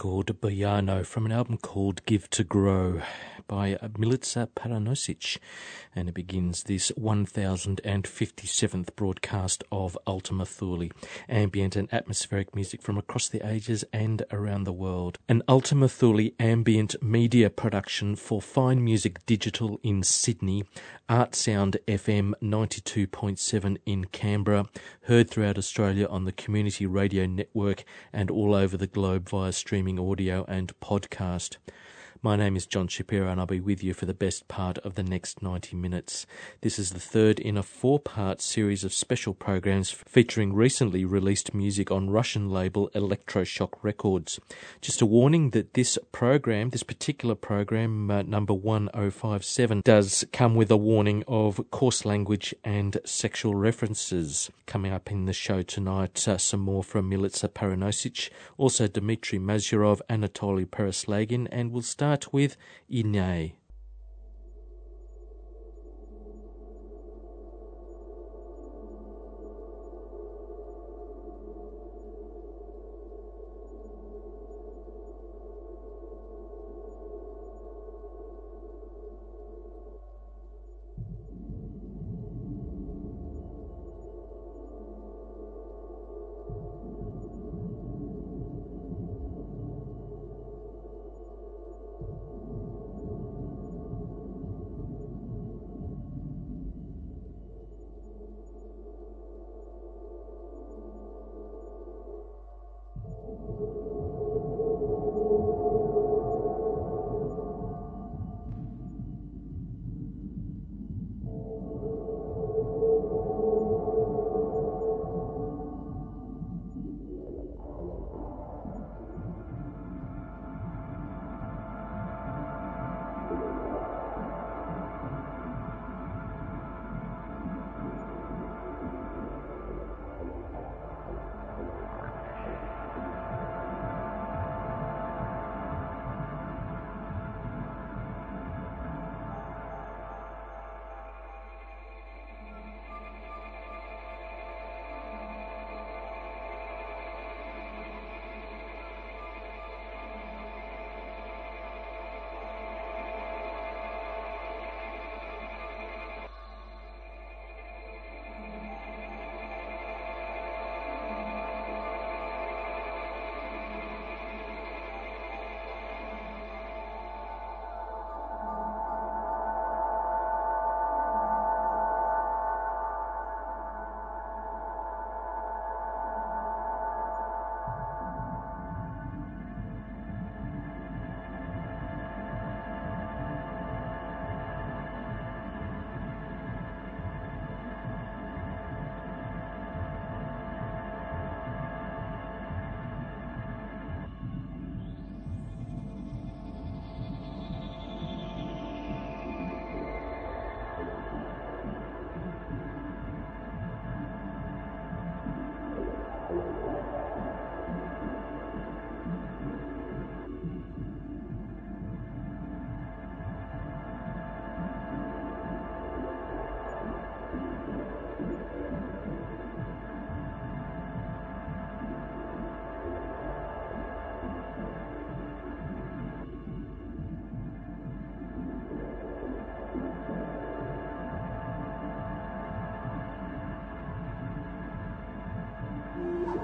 called Bojano from an album called Give to Grow by Milica Paranosic. And it begins this 1057th broadcast of Ultima Thule, ambient and atmospheric music from across the ages and around the world. An Ultima Thule ambient media production for Fine Music Digital in Sydney, Artsound FM 92.7 in Canberra, heard throughout Australia on the Community Radio Network and all over the globe via streaming audio and podcast. My name is John Shapiro, and I'll be with you for the best part of the next 90 minutes. This is the third in a four part series of special programs featuring recently released music on Russian label Electroshock Records. Just a warning that this program, this particular program, uh, number 1057, does come with a warning of coarse language and sexual references. Coming up in the show tonight, uh, some more from Milica Paranosic, also Dmitry Mazurov, Anatoly Pereslagin, and we'll start start with Inay.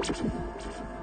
確かに。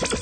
you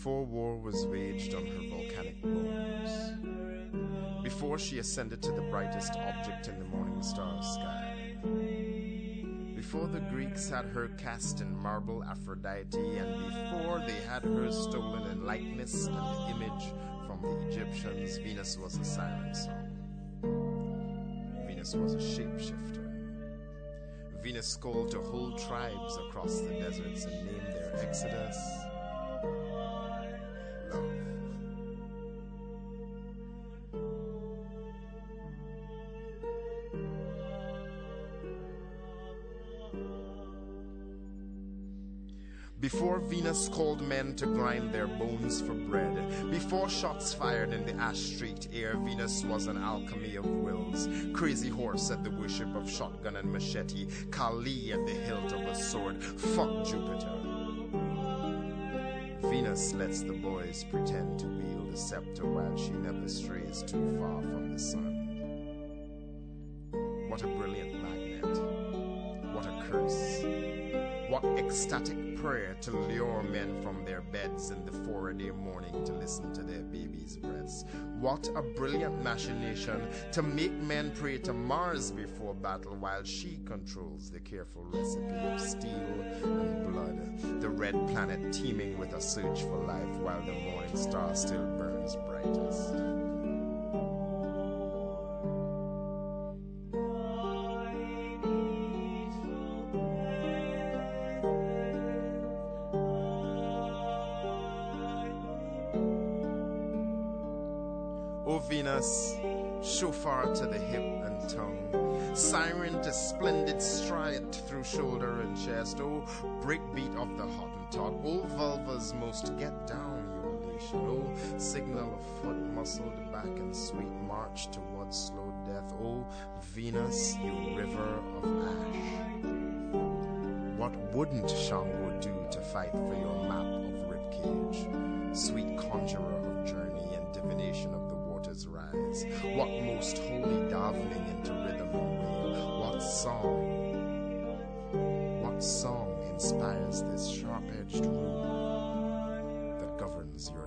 before war was waged on her volcanic bones, before she ascended to the brightest object in the morning star sky, before the Greeks had her cast in marble Aphrodite, and before they had her stolen in likeness and image from the Egyptians, Venus was a siren song. Venus was a shapeshifter. Venus called to whole tribes across the deserts and named their exodus Venus called men to grind their bones for bread, before shots fired in the ash streaked air, Venus was an alchemy of wills. Crazy horse at the worship of shotgun and machete, Kali at the hilt of a sword. Fuck Jupiter. Venus lets the boys pretend to wield a scepter while she never strays too far from the sun. To lure men from their beds in the four-a-day morning to listen to their babies' breaths. What a brilliant machination to make men pray to Mars before battle while she controls the careful recipe of steel and blood. The red planet teeming with a search for life while the morning star still burns brightest. Venus, shofar to the hip and tongue, siren to splendid stride through shoulder and chest, oh, breakbeat of the Hottentot, oh, vulva's most get down, ululation, oh, signal of foot muscled back and sweet march towards slow death, oh, Venus, you river of ash. What wouldn't Shango do to fight for your map of ribcage, sweet conjurer of journey and divination of What most holy davening into rhythm and wail. What song, what song inspires this sharp-edged rule that governs your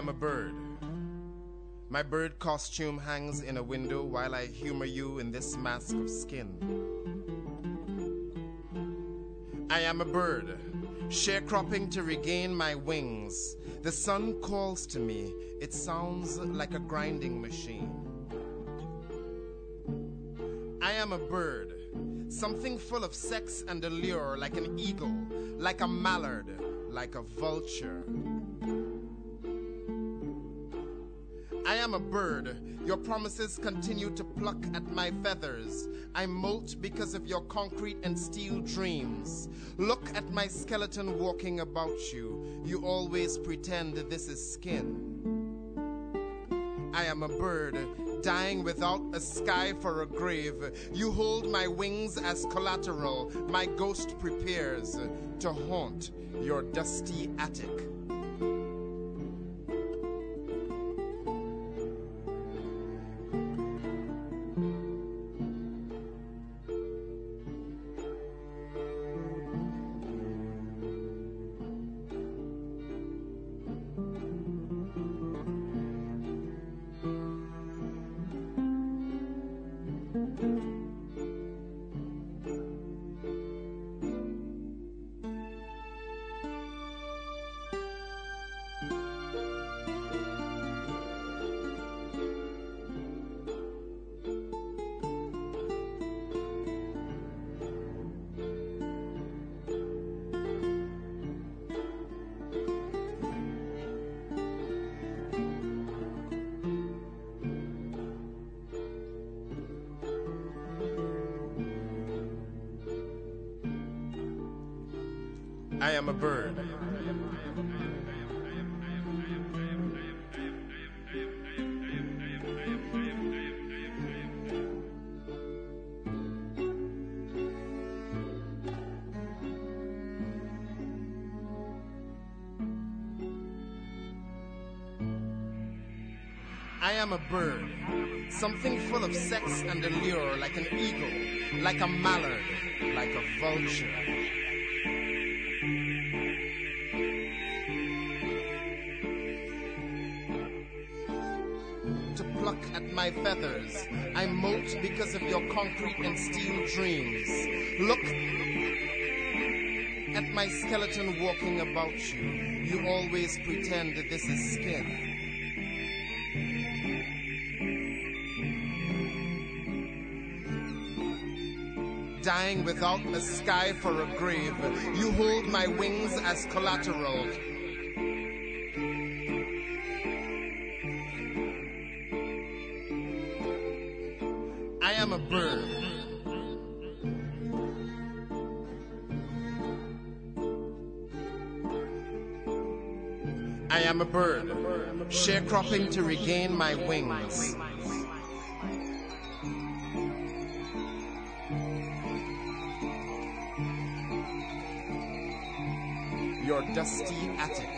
am a bird. My bird costume hangs in a window while I humor you in this mask of skin. I am a bird, sharecropping to regain my wings. The sun calls to me, it sounds like a grinding machine. I am a bird, something full of sex and allure, like an eagle, like a mallard, like a vulture. Am a bird. Your promises continue to pluck at my feathers. I molt because of your concrete and steel dreams. Look at my skeleton walking about you. You always pretend this is skin. I am a bird, dying without a sky for a grave. You hold my wings as collateral. My ghost prepares to haunt your dusty attic. Am a bird. I am a bird, something full of sex and allure, like an eagle, like a mallard, like a vulture. My feathers, I molt because of your concrete and steel dreams. Look at my skeleton walking about you. You always pretend that this is skin. dying without a sky for a grave. You hold my wings as collateral. Sharecropping to regain my wings. Your dusty attic.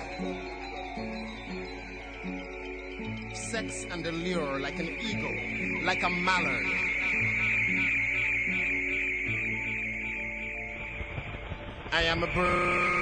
Sex and allure like an eagle, like a mallard. I am a bird.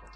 the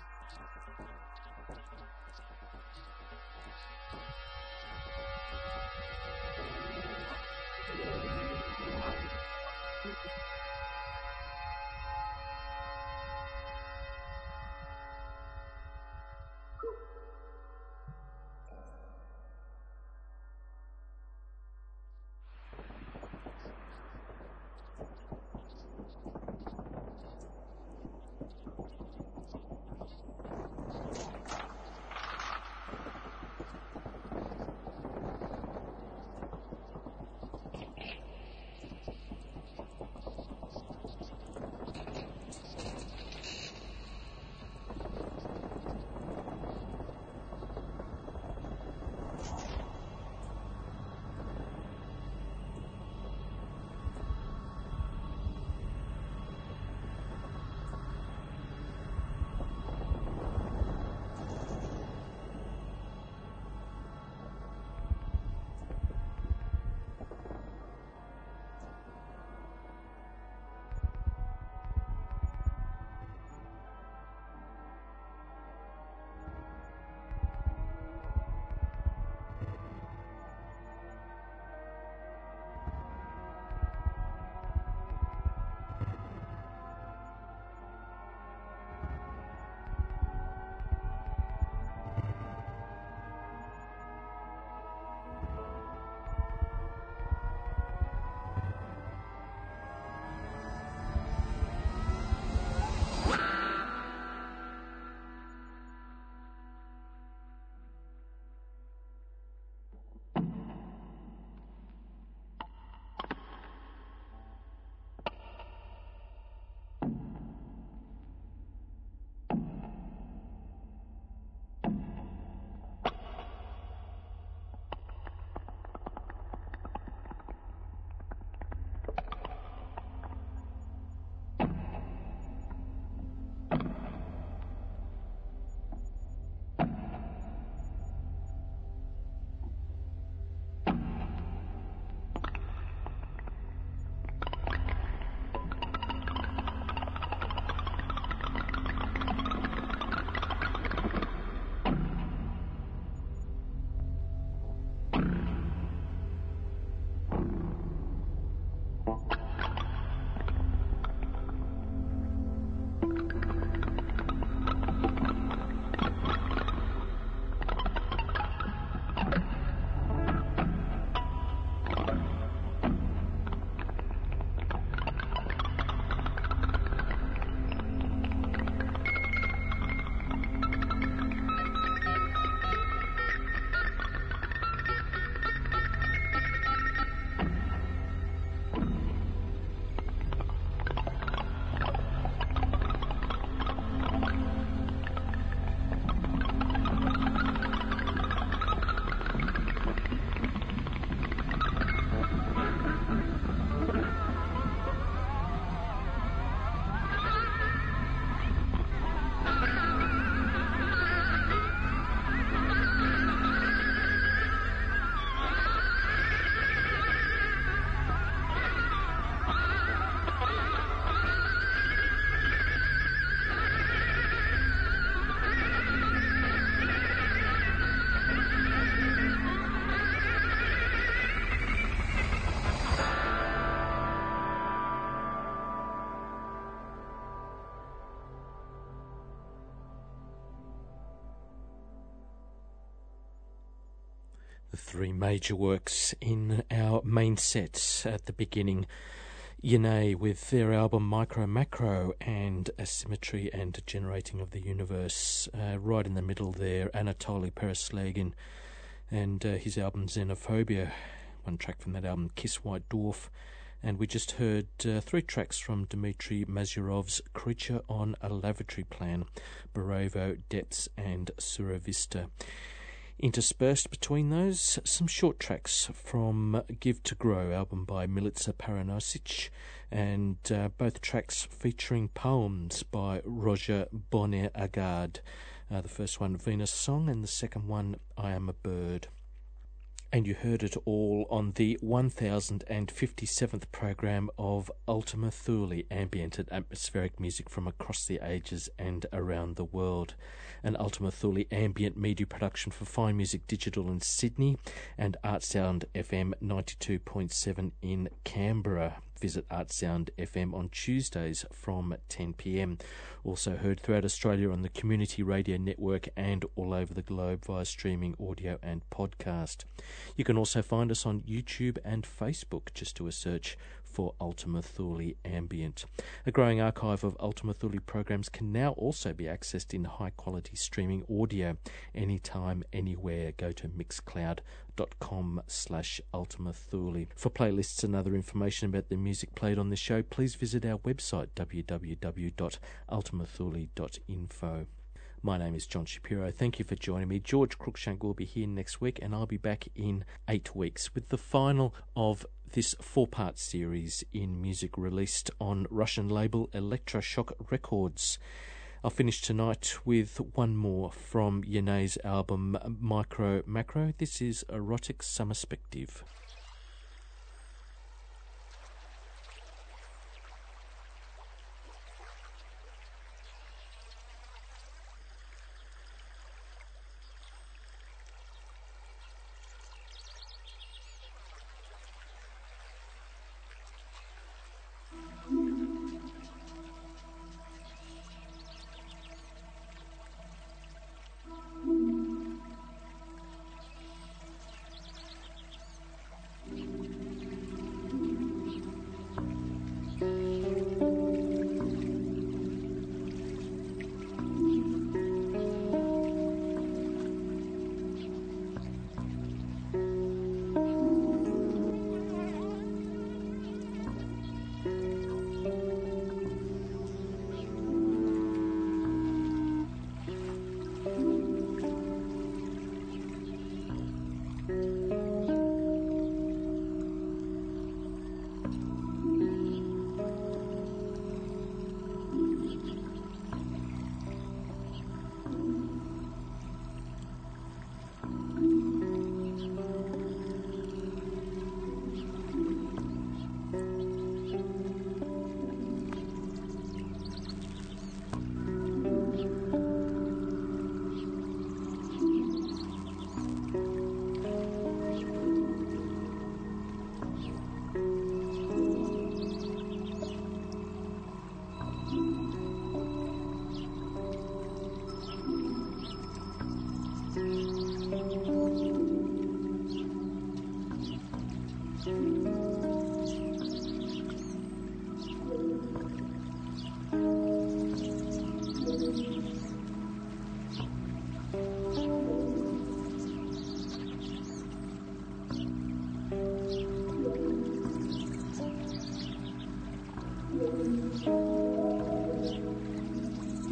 three major works in our main sets at the beginning. Yene with their album Micro Macro and Asymmetry and Generating of the Universe. Uh, right in the middle there, Anatoly Pereslegin and uh, his album Xenophobia. One track from that album, Kiss White Dwarf. And we just heard uh, three tracks from Dmitry Mazurov's Creature on a Lavatory Plan, Barovo, Depths, and Suravista. Interspersed between those, some short tracks from Give to Grow, album by Milica Paranosic, and uh, both tracks featuring poems by Roger Bonair-Agard. Uh, the first one, Venus Song, and the second one, I Am a Bird. And you heard it all on the 1057th program of Ultima Thule, ambient and atmospheric music from across the ages and around the world. An Ultima Thule ambient media production for Fine Music Digital in Sydney and Artsound FM 92.7 in Canberra visit Artsound FM on Tuesdays from 10 pm. Also heard throughout Australia on the Community Radio Network and all over the globe via streaming audio and podcast. You can also find us on YouTube and Facebook. Just do a search for Ultima Thule Ambient. A growing archive of Ultima Thule programs can now also be accessed in high quality streaming audio anytime, anywhere. Go to mixcloud.com slash Ultima Thule. For playlists and other information about the music played on the show, please visit our website www.ultimathule.info. My name is John Shapiro. Thank you for joining me. George Cruikshank will be here next week, and I'll be back in eight weeks with the final of this four part series in music released on Russian label Electroshock Records. I'll finish tonight with one more from Yene's album Micro Macro. This is Erotic Summerspective.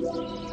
Música